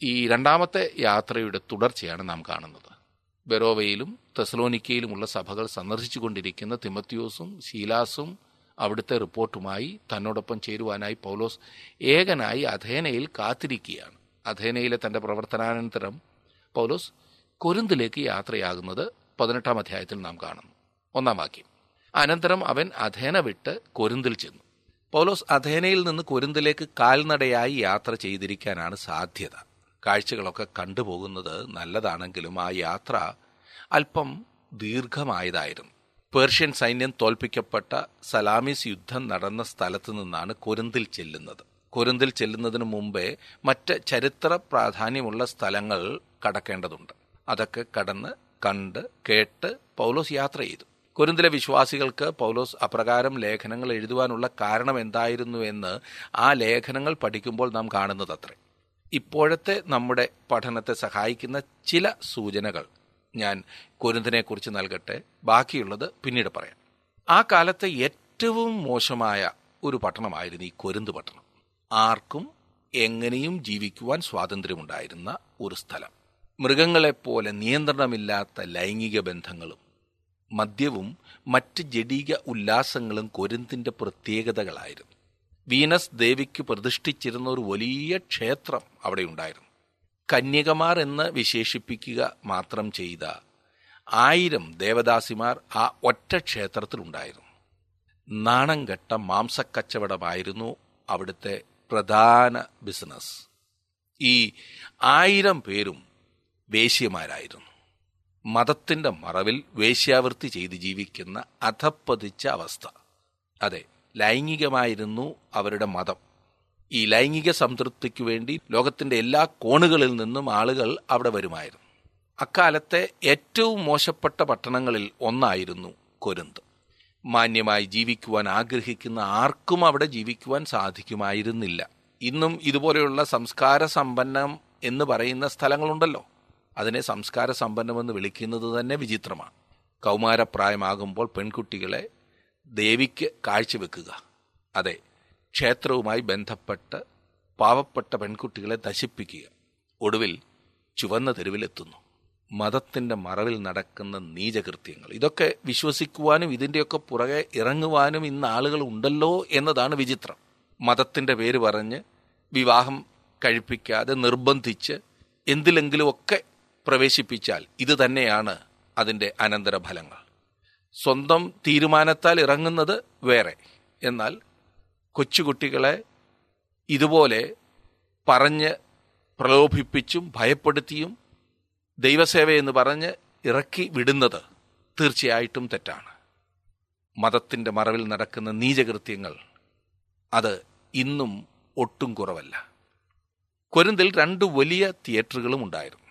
ഈ രണ്ടാമത്തെ യാത്രയുടെ തുടർച്ചയാണ് നാം കാണുന്നത്. ബെറോവയിലും തെസലോനിക്കയിലുമുള്ള സഭകൾ സന്ദർശിച്ചുകൊണ്ടിരിക്കുന്ന തിമത്യോസും ശീലാസും അവിടുത്തെ റിപ്പോർട്ടുമായി തന്നോടൊപ്പം ചേരുവാനായി പൗലോസ് ഏകനായി അഥേനയിൽ കാത്തിരിക്കുകയാണ്. അഥേനയിലെ തന്റെ പ്രവർത്തനാനന്തരം പൗലോസ് കൊരിന്തിലേക്ക് യാത്രയാകുന്നത് പതിനെട്ടാം അധ്യായത്തിൽ നാം കാണുന്നു. ഒന്നാം വാക്യം. അനന്തരം അവൻ അഥേന വിട്ട് കൊരിന്തിൽ ചെന്നു. പൗലോസ് അഥേനയിൽ നിന്ന് കൊരിന്തിലേക്ക് കാൽനടയായി യാത്ര ചെയ്തിരിക്കാനാണ് സാധ്യത. കാഴ്ചകളൊക്കെ കണ്ടുപോകുന്നത് നല്ലതാണെങ്കിലും ആ യാത്ര അല്പം ദീർഘമായതായിരുന്നു. പേർഷ്യൻ സൈന്യം തോൽപ്പിക്കപ്പെട്ട സലാമിസ് യുദ്ധം നടന്ന സ്ഥലത്തു നിന്നാണ് കുരുന്തിൽ ചെല്ലുന്നത്. കുരുന്തിൽ ചെല്ലുന്നതിന് മുമ്പേ മറ്റ് ചരിത്ര പ്രാധാന്യമുള്ള സ്ഥലങ്ങൾ കടക്കേണ്ടതുണ്ട്. അതൊക്കെ കടന്ന് കണ്ട് കേട്ട് പൗലോസ് യാത്ര ചെയ്തു. കൊരിന്തിലെ വിശ്വാസികൾക്ക് പൗലോസ് അപ്രകാരം ലേഖനങ്ങൾ എഴുതുവാനുള്ള കാരണം എന്തായിരുന്നു എന്ന് ആ ലേഖനങ്ങൾ പഠിക്കുമ്പോൾ നാം കാണുന്നത് അത്രേ ഇപ്പോഴത്തെ നമ്മുടെ പഠനത്തെ സഹായിക്കുന്ന ചില സൂചനകൾ. ഞാൻ കുരുന്തിനെക്കുറിച്ച് നൽകട്ടെ. ബാക്കിയുള്ളത് പിന്നീട് പറയാം. ആ കാലത്തെ ഏറ്റവും മോശമായ ഒരു പട്ടണമായിരുന്നു ഈ കൊരുന്ത് പട്ടണം. ആർക്കും എങ്ങനെയും ജീവിക്കുവാൻ സ്വാതന്ത്ര്യമുണ്ടായിരുന്ന ഒരു സ്ഥലം. മൃഗങ്ങളെപ്പോലെ നിയന്ത്രണമില്ലാത്ത ലൈംഗിക ബന്ധങ്ങളും മദ്യവും മറ്റ് ജഡീക ഉല്ലാസങ്ങളും കൊരുന്തിന്റെ പ്രത്യേകതകളായിരുന്നു. വീനസ് ദേവിക്ക് പ്രതിഷ്ഠിച്ചിരുന്ന ഒരു വലിയ ക്ഷേത്രം അവിടെ ഉണ്ടായിരുന്നു. കന്യകമാർ എന്ന് വിശേഷിപ്പിക്കുക മാത്രം ചെയ്ത ആയിരം ദേവദാസിമാർ ആ ഒറ്റ ക്ഷേത്രത്തിലുണ്ടായിരുന്നു. നാണം കെട്ട മാംസക്കച്ചവടമായിരുന്നു അവിടുത്തെ പ്രധാന ബിസിനസ് ഈ ആയിരം പേരും വേശ്യമാരായിരുന്നു. മതത്തിന്റെ മറവിൽ വേശ്യാവൃത്തി ചെയ്ത് ജീവിക്കുന്ന അധപ്പതിച്ച അവസ്ഥ. അതെ ലൈംഗികമായിരുന്നു അവരുടെ മതം. ഈ ലൈംഗിക സംതൃപ്തിക്ക് വേണ്ടി ലോകത്തിന്റെ എല്ലാ കോണുകളിൽ നിന്നും ആളുകൾ അവിടെ വരുമായിരുന്നു. അക്കാലത്തെ ഏറ്റവും മോശപ്പെട്ട പട്ടണങ്ങളിൽ ഒന്നായിരുന്നു കൊരുന്ത്. മാന്യമായി ജീവിക്കുവാൻ ആഗ്രഹിക്കുന്ന ആർക്കും അവിടെ ജീവിക്കുവാൻ സാധിക്കുമായിരുന്നില്ല. ഇന്നും ഇതുപോലെയുള്ള സംസ്കാര സമ്പന്നം എന്ന് പറയുന്ന സ്ഥലങ്ങളുണ്ടല്ലോ. അതിനെ സംസ്കാര സമ്പന്നമെന്ന് വിളിക്കുന്നത് തന്നെ വിചിത്രമാണ്. കൗമാരപ്രായമാകുമ്പോൾ പെൺകുട്ടികളെ ദേവിക്ക് കാഴ്ചവെക്കുക. അതെ ക്ഷേത്രവുമായി ബന്ധപ്പെട്ട് പാവപ്പെട്ട പെൺകുട്ടികളെ നശിപ്പിക്കുക. ഒടുവിൽ ചുവന്ന തെരുവിലെത്തുന്നു. മതത്തിന്റെ മറവിൽ നടക്കുന്ന നീചകൃത്യങ്ങൾ. ഇതൊക്കെ വിശ്വസിക്കുവാനും ഇതിന്റെയൊക്കെ പുറകെ ഇറങ്ങുവാനും ഇന്ന് ആളുകൾ ഉണ്ടല്ലോ എന്നതാണ് വിചിത്രം. മതത്തിന്റെ പേര് പറഞ്ഞ് വിവാഹം കഴിപ്പിക്കാതെ നിർബന്ധിച്ച് എന്തിലെങ്കിലുമൊക്കെ പ്രവേശിപ്പിച്ചാൽ ഇത് തന്നെയാണ് അതിന്റെ അനന്തരഫലങ്ങൾ. സ്വന്തം തീരുമാനത്താൽ ഇറങ്ങുന്നത് വേറെ. എന്നാൽ കൊച്ചുകുട്ടികളെ ഇതുപോലെ പറഞ്ഞ് പ്രലോഭിപ്പിച്ചും ഭയപ്പെടുത്തിയും ദൈവസേവ എന്ന് പറഞ്ഞ് ഇറക്കി വിടുന്നത് തീർച്ചയായിട്ടും തെറ്റാണ്. മതത്തിന്റെ മറവിൽ നടക്കുന്ന നീചകൃത്യങ്ങൾ അത് ഇന്നും ഒട്ടും കുറവല്ല. കൊരിന്തിൽ രണ്ട് വലിയ തിയേറ്ററുകളും ഉണ്ടായിരുന്നു.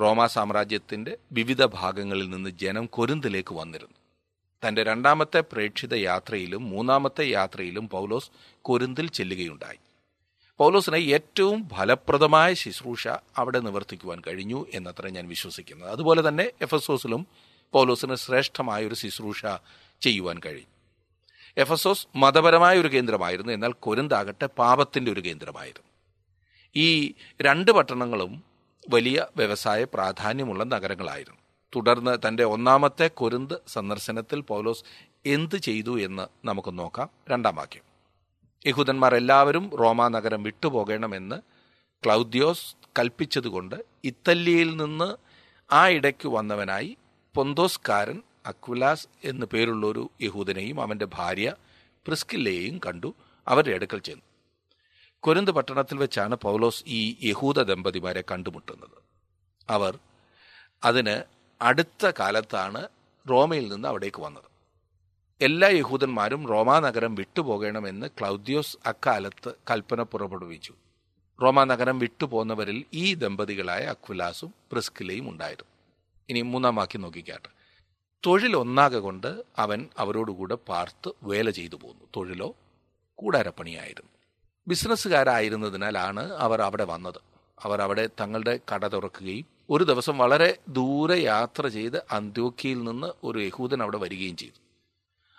റോമാ സാമ്രാജ്യത്തിന്റെ വിവിധ ഭാഗങ്ങളിൽ നിന്ന് ജനം കൊരിന്തിലേക്ക് വന്നിരുന്നു. തന്റെ രണ്ടാമത്തെ പ്രേക്ഷിത യാത്രയിലും മൂന്നാമത്തെ യാത്രയിലും പൗലോസ് കൊരിന്തിൽ ചെല്ലുകയുണ്ടായി. പൗലോസിനെ ഏറ്റവും ഫലപ്രദമായ ശുശ്രൂഷ അവിടെ നിവർത്തിക്കുവാൻ കഴിഞ്ഞു എന്നത്ര ഞാൻ വിശ്വസിക്കുന്നത്. അതുപോലെ തന്നെ എഫ് എസ് ഒസിലും പൗലോസിന് ശ്രേഷ്ഠമായ ഒരു ശുശ്രൂഷ ചെയ്യുവാൻ കഴിയും ഒസ് മതപരമായ ഒരു കേന്ദ്രമായിരുന്നു എന്നാൽ കൊരിന്താകട്ടെ പാപത്തിന്റെ ഒരു കേന്ദ്രമായിരുന്നു. ഈ രണ്ട് പട്ടണങ്ങളും വലിയ വ്യവസായ പ്രാധാന്യമുള്ള നഗരങ്ങളായിരുന്നു. തുടർന്ന് തന്റെ ഒന്നാമത്തെ കൊരുന്ത് സന്ദർശനത്തിൽ പൗലോസ് എന്ത് ചെയ്തു എന്ന് നമുക്ക് നോക്കാം. രണ്ടാം വാക്യം. യഹൂദന്മാർ എല്ലാവരും റോമാ നഗരം വിട്ടുപോകണമെന്ന് ക്ലൗദ്യോസ് കൽപ്പിച്ചതുകൊണ്ട് ഇറ്റലിയിൽ നിന്ന് ആ ഇടയ്ക്ക് വന്നവനായി പൊന്തോസ്കാരൻ അക്വിലാസ് എന്നു പേരുള്ളൊരു യഹൂദനെയും അവന്റെ ഭാര്യ പ്രിസ്കില്ലയെയും കണ്ടു. അവരുടെ അടുക്കൽ ചെന്നു. കൊരിന്ത് പട്ടണത്തിൽ വെച്ചാണ് പൗലോസ് ഈ യഹൂദ ദമ്പതിമാരെ കണ്ടുമുട്ടുന്നത്. അവർ അതിന് അടുത്ത കാലത്താണ് റോമയിൽ നിന്ന് അവിടേക്ക് വന്നത്. എല്ലാ യഹൂദന്മാരും റോമാനഗരം വിട്ടുപോകണമെന്ന് ക്ലൗദ്യോസ് അക്കാലത്ത് കൽപ്പന പുറപ്പെടുവിച്ചു. റോമാനഗരം വിട്ടുപോകുന്നവരിൽ ഈ ദമ്പതികളായ അക്വിലാസും പ്രിസ്കിലയും ഉണ്ടായിരുന്നു. ഇനി മൂന്നാം വാക്കി നോക്കിക്കാട്ടെ. ഒന്നാകെ കൊണ്ട് അവൻ അവരോടുകൂടെ പാർത്ത് വേല ചെയ്തു പോന്നു. തൊഴിലോ കൂടാരപ്പണിയായിരുന്നു. ബിസിനസ്സുകാരായിരുന്നതിനാലാണ് അവർ അവിടെ വന്നത്. അവർ അവിടെ തങ്ങളുടെ കട തുറക്കുകയും ഒരു ദിവസം വളരെ ദൂരെ യാത്ര ചെയ്ത് അന്ത്യോക്കിയിൽ നിന്ന് ഒരു യഹൂദൻ അവിടെ വരികയും ചെയ്തു.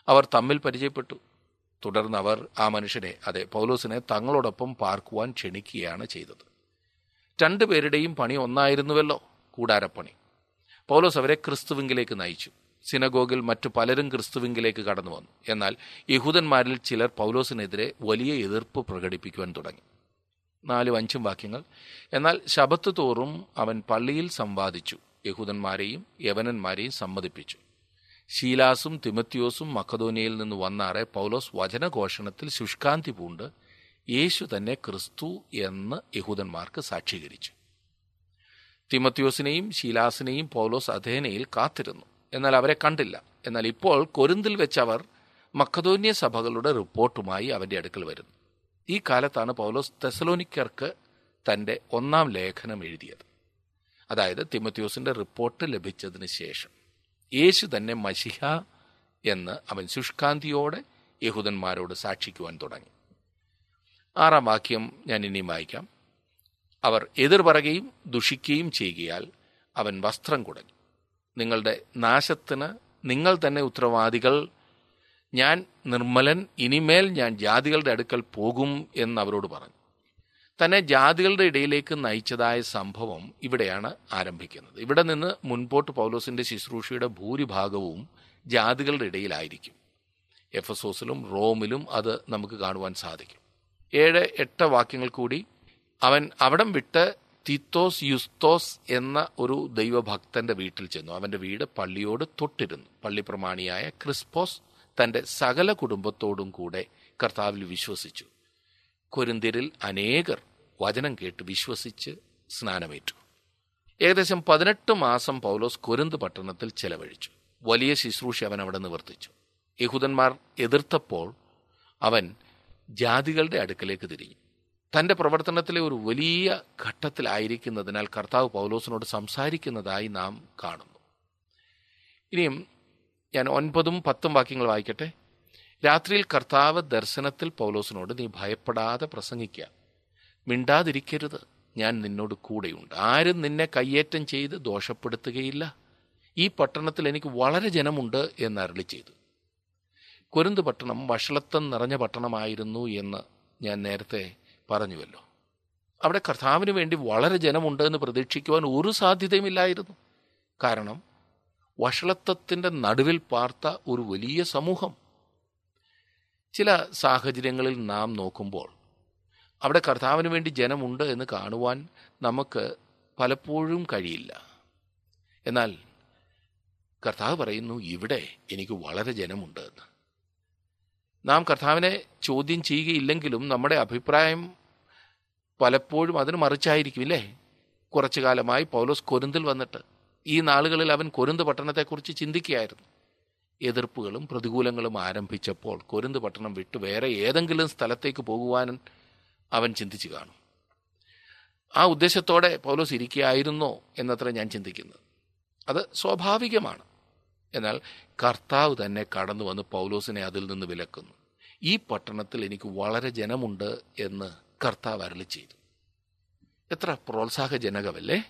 അവർ തമ്മിൽ പരിചയപ്പെട്ടു. തുടർന്ന് അവർ ആ മനുഷ്യനെ അതെ പൗലോസിനെ തങ്ങളോടൊപ്പം പാർക്കുവാൻ ക്ഷണിക്കുകയാണ് ചെയ്തത്. രണ്ടുപേരുടെയും പണി ഒന്നായിരുന്നുവല്ലോ കൂടാരപ്പണി. പൗലോസ് അവരെ ക്രിസ്തുവിങ്കിലേക്ക് നയിച്ചു. സിനഗോഗിൽ മറ്റു പലരും ക്രിസ്തുവിങ്കിലേക്ക് കടന്നു വന്നു എന്നാൽ യഹൂദന്മാരിൽ ചിലർ പൗലോസിനെതിരെ വലിയ എതിർപ്പ് പ്രകടിപ്പിക്കുവാൻ തുടങ്ങി. നാലും അഞ്ചും വാക്യങ്ങൾ. എന്നാൽ ശബത്ത് തോറും അവൻ പള്ളിയിൽ സംവാദിച്ചു. യഹൂദന്മാരെയും യവനന്മാരെയും സമ്മതിപ്പിച്ചു. ശീലാസും തിമത്യോസും മക്കതോനിയയിൽ നിന്ന് വന്നാറെ പൗലോസ് വചനഘോഷണത്തിൽ ശുഷ്കാന്തി പൂണ്ട് യേശു തന്നെ ക്രിസ്തു എന്ന് യഹൂദന്മാർക്ക് സാക്ഷീകരിച്ചു. തിമത്യോസിനെയും ശീലാസിനെയും പൗലോസ് അധേനയിൽ കാത്തിരുന്നു. എന്നാൽ അവരെ കണ്ടില്ല. എന്നാൽ ഇപ്പോൾ കൊരുന്തിൽ വെച്ചവർ മക്കതോന്യ സഭകളുടെ റിപ്പോർട്ടുമായി അവന്റെ അടുക്കൽ വരുന്നു. ഈ കാലത്താണ് പൗലോസ് തെസലോനിക്കർക്ക് തന്റെ ഒന്നാം ലേഖനം എഴുതിയത്. അതായത് തിമത്യോസിന്റെ റിപ്പോർട്ട് ലഭിച്ചതിന് ശേഷം. യേശു തന്നെ മഷിഹ എന്ന് അവൻ ശുഷ്കാന്തിയോടെ യഹൂദന്മാരോട് സാക്ഷിക്കുവാൻ തുടങ്ങി. ആറാം വാക്യം ഞാൻ ഇനിയും വായിക്കാം. അവർ എതിർ പറയുകയും ദുഷിക്കുകയും ചെയ്യുകയാൽ അവൻ വസ്ത്രം കുടഞ്ഞു. നിങ്ങളുടെ നാശത്തിന് നിങ്ങൾ തന്നെ ഉത്തരവാദികൾ ഞാൻ നിർമ്മലൻ ഇനിമേൽ ഞാൻ ജാതികളുടെ അടുക്കൽ പോകും എന്ന് അവരോട് പറഞ്ഞു. തന്നെ ജാതികളുടെ ഇടയിലേക്ക് നയിച്ചതായ സംഭവം ഇവിടെയാണ് ആരംഭിക്കുന്നത്. ഇവിടെ നിന്ന് മുൻപോട്ട് പൗലോസിന്റെ ശുശ്രൂഷയുടെ ഭൂരിഭാഗവും ജാതികളുടെ ഇടയിലായിരിക്കും. എഫസോസിലും റോമിലും അത് നമുക്ക് കാണുവാൻ സാധിക്കും. ഏഴ് എട്ട് വാക്യങ്ങൾ കൂടി. അവൻ അവിടം വിട്ട് തിത്തോസ് യുസ്തോസ് എന്ന ഒരു ദൈവഭക്തന്റെ വീട്ടിൽ ചെന്നു. അവന്റെ വീട് പള്ളിയോട് തൊട്ടിരുന്നു. പള്ളി പ്രമാണിയായ ക്രിസ്പോസ് തന്റെ സകല കുടുംബത്തോടും കൂടെ കർത്താവിൽ വിശ്വസിച്ചു. കൊരിന്തിരിൽ അനേകർ വചനം കേട്ട് വിശ്വസിച്ച് സ്നാനമേറ്റു. ഏകദേശം പതിനെട്ട് മാസം പൗലോസ് കൊരിന്ത് പട്ടണത്തിൽ ചെലവഴിച്ചു. വലിയ ശുശ്രൂഷ അവൻ അവിടെ നിവർത്തിച്ചു. യഹൂദന്മാർ എതിർത്തപ്പോൾ അവൻ ജാതികളുടെ അടുക്കലേക്ക് തിരിഞ്ഞു. തന്റെ പ്രവർത്തനത്തിലെ ഒരു വലിയ ഘട്ടത്തിലായിരിക്കുന്നതിനാൽ കർത്താവ് പൗലോസിനോട് സംസാരിക്കുന്നതായി നാം കാണുന്നു. ഇനിയും ഞാൻ ഒൻപതും പത്തും വാക്യങ്ങൾ വായിക്കട്ടെ. രാത്രിയിൽ കർത്താവ് ദർശനത്തിൽ പൗലോസിനോട് നീ ഭയപ്പെടാതെ പ്രസംഗിക്കുക മിണ്ടാതിരിക്കരുത്. ഞാൻ നിന്നോട് കൂടെയുണ്ട്. ആരും നിന്നെ കയ്യേറ്റം ചെയ്ത് ദോഷപ്പെടുത്തുകയില്ല. ഈ പട്ടണത്തിൽ എനിക്ക് വളരെ ജനമുണ്ട് എന്ന് അരളി ചെയ്തു. കുരുന്ത് പട്ടണം വഷളത്വം നിറഞ്ഞ പട്ടണമായിരുന്നു എന്ന് ഞാൻ നേരത്തെ പറഞ്ഞുവല്ലോ. അവിടെ കർത്താവിന് വേണ്ടി വളരെ ജനമുണ്ട് എന്ന് പ്രതീക്ഷിക്കുവാൻ ഒരു സാധ്യതയുമില്ലായിരുന്നു. കാരണം വഷളത്വത്തിന്റെ നടുവിൽ പാർത്ത ഒരു വലിയ സമൂഹം. ചില സാഹചര്യങ്ങളിൽ നാം നോക്കുമ്പോൾ അവിടെ കർത്താവിന് വേണ്ടി ജനമുണ്ട് എന്ന് കാണുവാൻ നമുക്ക് പലപ്പോഴും കഴിയില്ല. എന്നാൽ കർത്താവ് പറയുന്നു ഇവിടെ എനിക്ക് വളരെ ജനമുണ്ട് എന്ന്. നാം കർത്താവിനെ ചോദ്യം ചെയ്യുകയില്ലെങ്കിലും നമ്മുടെ അഭിപ്രായം പലപ്പോഴും അതിന് മറിച്ചായിരിക്കും ഇല്ലേ? കുറച്ചു കാലമായി പൗലോസ് കൊരുന്തിൽ വന്നിട്ട് ഈ നാളുകളിൽ അവൻ കൊരുന്ത് പട്ടണത്തെക്കുറിച്ച് ചിന്തിക്കുകയായിരുന്നു. എതിർപ്പുകളും പ്രതികൂലങ്ങളും ആരംഭിച്ചപ്പോൾ കൊരുന്ത് പട്ടണം വിട്ട് വേറെ ഏതെങ്കിലും സ്ഥലത്തേക്ക് പോകുവാൻ അവൻ ചിന്തിച്ചു കാണും. ആ ഉദ്ദേശത്തോടെ പൗലോസ് ഇരിക്കുകയായിരുന്നോ എന്നത്ര ഞാൻ ചിന്തിക്കുന്നത് അത് സ്വാഭാവികമാണ്. എന്നാൽ കർത്താവ് തന്നെ കടന്നു വന്ന് പൗലോസിനെ അതിൽ നിന്ന് വിലക്കുന്നു. ഈ പട്ടണത്തിൽ എനിക്ക് വളരെ ജനമുണ്ട് എന്ന് കർത്താവ് അരളി ചെയ്തു. എത്ര പ്രോത്സാഹജനകമല്ലേ?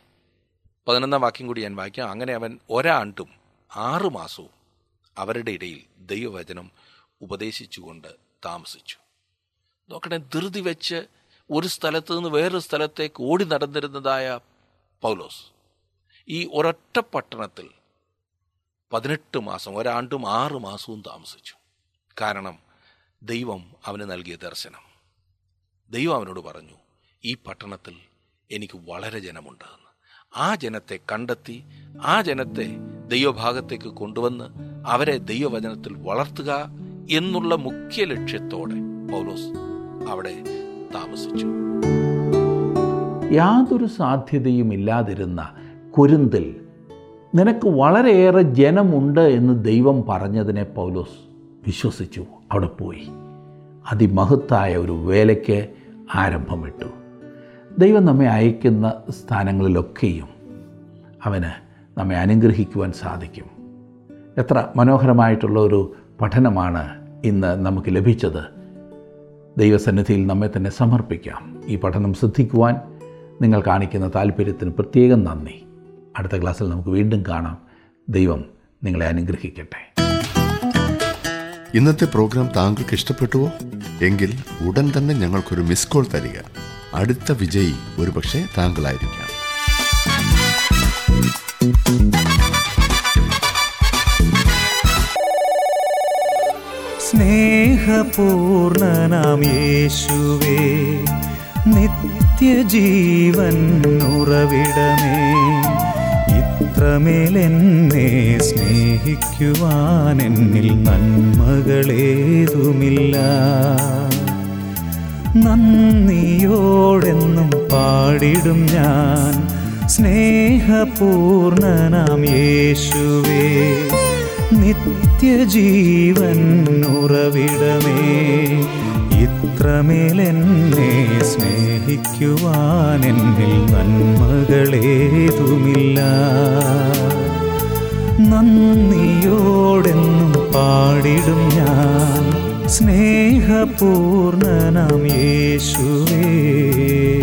പതിനൊന്നാം വാക്യം കൂടി ഞാൻ വായിക്കാം. അങ്ങനെ അവൻ ഒരാണ്ടും ആറു മാസവും അവരുടെ ഇടയിൽ ദൈവവചനം ഉപദേശിച്ചുകൊണ്ട് താമസിച്ചു. നോക്കണേ ധൃതി വെച്ച് ഒരു സ്ഥലത്ത് നിന്ന് വേറൊരു സ്ഥലത്തേക്ക് ഓടി നടന്നിരുന്നതായ പൗലോസ് ഈ ഒരൊറ്റ പട്ടണത്തിൽ പതിനെട്ട് മാസം ഒരാണ്ടും ആറ് മാസവും താമസിച്ചു. കാരണം ദൈവം അവന് നൽകിയ ദർശനം. ദൈവം അവനോട് പറഞ്ഞു ഈ പട്ടണത്തിൽ എനിക്ക് വളരെ ജനമുണ്ട്. ആ ജനത്തെ കണ്ടെത്തി ആ ജനത്തെ ദൈവഭാഗത്തേക്ക് കൊണ്ടുവന്ന് അവരെ ദൈവവചനത്തിൽ വളർത്തുക എന്നുള്ള മുഖ്യ ലക്ഷ്യത്തോടെ പൗലോസ് അവിടെ താമസിച്ചു. യാതൊരു സാധ്യതയും ഇല്ലാതിരുന്ന കുരുന്തിൽ നിനക്ക് വളരെയേറെ ജനമുണ്ട് എന്ന് ദൈവം പറഞ്ഞതിനെ പൗലോസ് വിശ്വസിച്ചു. അവിടെ പോയി. അതിമഹത്തായ ഒരു വേലയ്ക്ക് ആരംഭമിട്ടു. ദൈവം നമ്മെ അയക്കുന്ന സ്ഥാനങ്ങളിലൊക്കെയും അവന് നമ്മെ അനുഗ്രഹിക്കുവാൻ സാധിക്കും. എത്ര മനോഹരമായിട്ടുള്ള ഒരു പഠനമാണ് ഇന്ന് നമുക്ക് ലഭിച്ചത്. ദൈവസന്നിധിയിൽ നമ്മെ തന്നെ സമർപ്പിക്കാം. ഈ പഠനം ശ്രദ്ധിക്കുവാൻ നിങ്ങൾ കാണിക്കുന്ന താല്പര്യത്തിന് പ്രത്യേകം നന്ദി. അടുത്ത ക്ലാസ്സിൽ നമുക്ക് വീണ്ടും കാണാം. ദൈവം നിങ്ങളെ അനുഗ്രഹിക്കട്ടെ. ഇന്നത്തെ പ്രോഗ്രാം താങ്കൾക്ക് ഇഷ്ടപ്പെട്ടുവോ? എങ്കിൽ ഉടൻ തന്നെ ഞങ്ങൾക്കൊരു മിസ് കോൾ തരിക. അടുത്ത വിജയി ഒരുപക്ഷെ താങ്കളായിരിക്കാം. സ്നേഹപൂർണനാം യേശുവേ നിത്യജീവൻ ഉറവിടമേ ഇത്രമേൽ എന്നെ സ്നേഹിക്കുവാൻ എന്നിൽ നന്മകളേതുമില്ല. നന്ദിയോടെന്നും പാടിടും ഞാൻ. സ്നേഹപൂർണനാം യേശുവേ നിത്യജീവൻ ഉറവിടമേ. ഇത്രമേൽ എന്നെ സ്നേഹിക്കുവാൻ എന്നിൽ നന്മകളേതുമില്ല. നന്ദിയോടെന്നും പാടിടും ഞാൻ. സ്നേഹപൂർണനാം യേശുവേ.